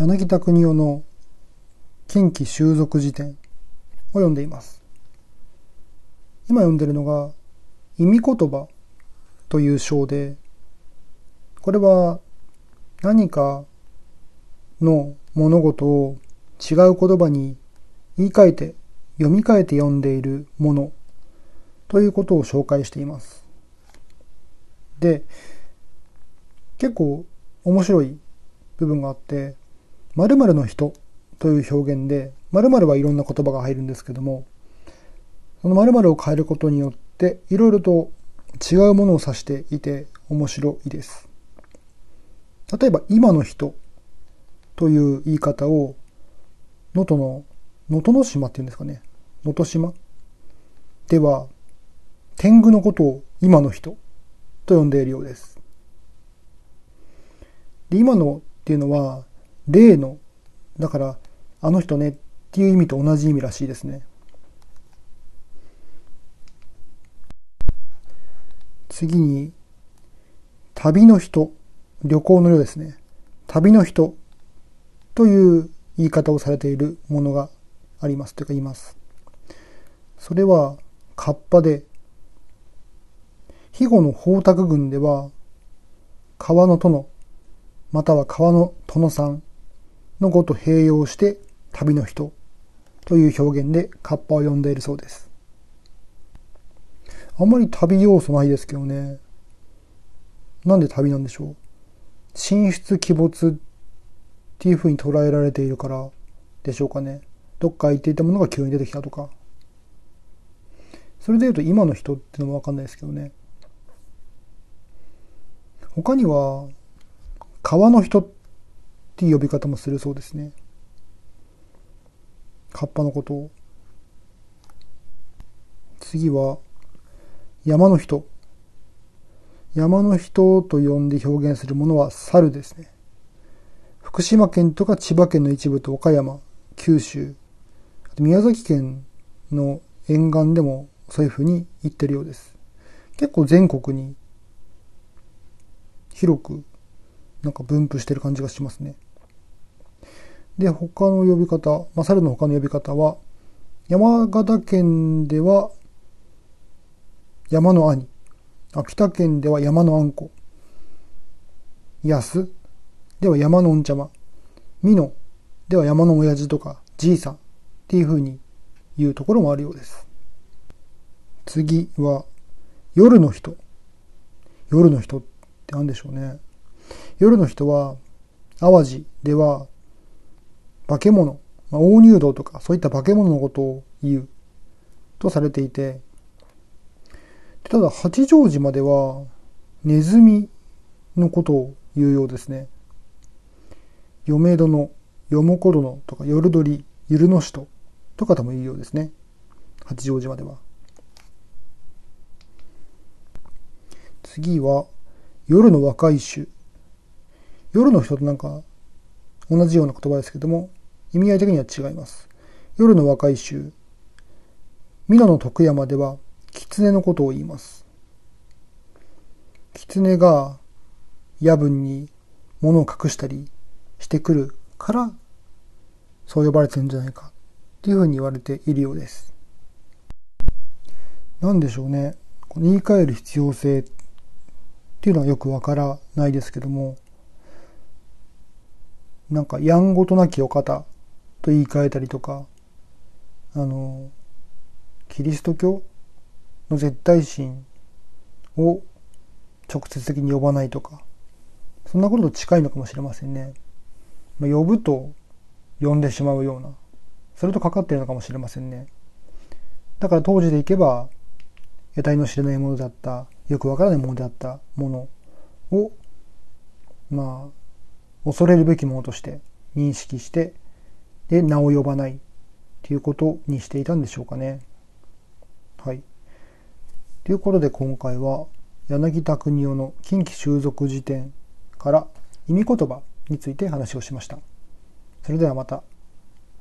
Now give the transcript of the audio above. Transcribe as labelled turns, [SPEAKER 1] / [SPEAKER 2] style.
[SPEAKER 1] 柳田国夫の近畿収属辞典を読んでいます。今読んでるのが意味言葉という章で、これは何かの物事を違う言葉に言い換えて読み替えて読んでいるものということを紹介しています。で、結構面白い部分があって、〇〇の人という表現で、〇〇はいろんな言葉が入るんですけども、その〇〇を変えることによって、いろいろと違うものを指していて面白いです。例えば、今の人という言い方を、能登の、能登の島っていうんですかね。能登島では、天狗のことを今の人と呼んでいるようです。で、今のっていうのは、例の、だから、あの人ねっていう意味と同じ意味らしいですね。次に、旅の人、旅行のようですね。旅の人という言い方をされているものがありますというか言います。それは、カッパで、肥後の宝沢郡では、川の殿、または川の殿さんの語と併用して旅の人という表現でカッパを呼んでいるそうです。あんまり旅要素ないですけどね。なんで旅なんでしょう神出鬼没っていう風に捉えられているからでしょうかね。どっか行っていたものが急に出てきたとか。それで言うと今の人ってのもわかんないですけどね。他には、川の人っっていう呼び方もするそうですね。カッパのことを。次は、山の人。山の人と呼んで表現するものは猿ですね。福島県とか千葉県の一部と岡山、九州、宮崎県の沿岸でもそういうふうに言ってるようです。結構全国に広くなんか分布してる感じがしますね。で、他の呼び方、まあ、猿の他の呼び方は、山形県では山の兄、秋田県では山のあんこ、安では山のおんちゃま、美濃では山の親父とかじいさんっていう風に言うところもあるようです。次は、夜の人。夜の人って何でしょうね。夜の人は、淡路では、化け物、まあ、大入道とか、そういった化け物のことを言う、とされていて、ただ、八丈島では、ネズミのことを言うようですね。嫁殿、よもこ殿とか、夜鳥、ゆるの人とかとも言うようですね。八丈島では。次は、夜の若い衆。夜の人となんか同じような言葉ですけども、意味合い的には違います。夜の若い衆。美濃の徳山では、狐のことを言います。狐が夜分に物を隠したりしてくるから、そう呼ばれてるんじゃないかっていうふうに言われているようです。なんでしょうね。この言い換える必要性っていうのはよくわからないですけども、なんか、やんごとなきお方と言い換えたりとか、あの、キリスト教の絶対神を直接的に呼ばないとか、そんなことと近いのかもしれませんね。まあ、呼ぶと呼んでしまうような、それとかかっているのかもしれませんね。だから当時でいけば、得体の知れないものだった、よくわからないものであったものを、まあ、恐れるべきものとして認識して、で、名を呼ばないっていうことにしていたんでしょうかね。はい。ということで今回は柳田国夫の近畿収属辞典から意味言葉について話をしました。それではまた。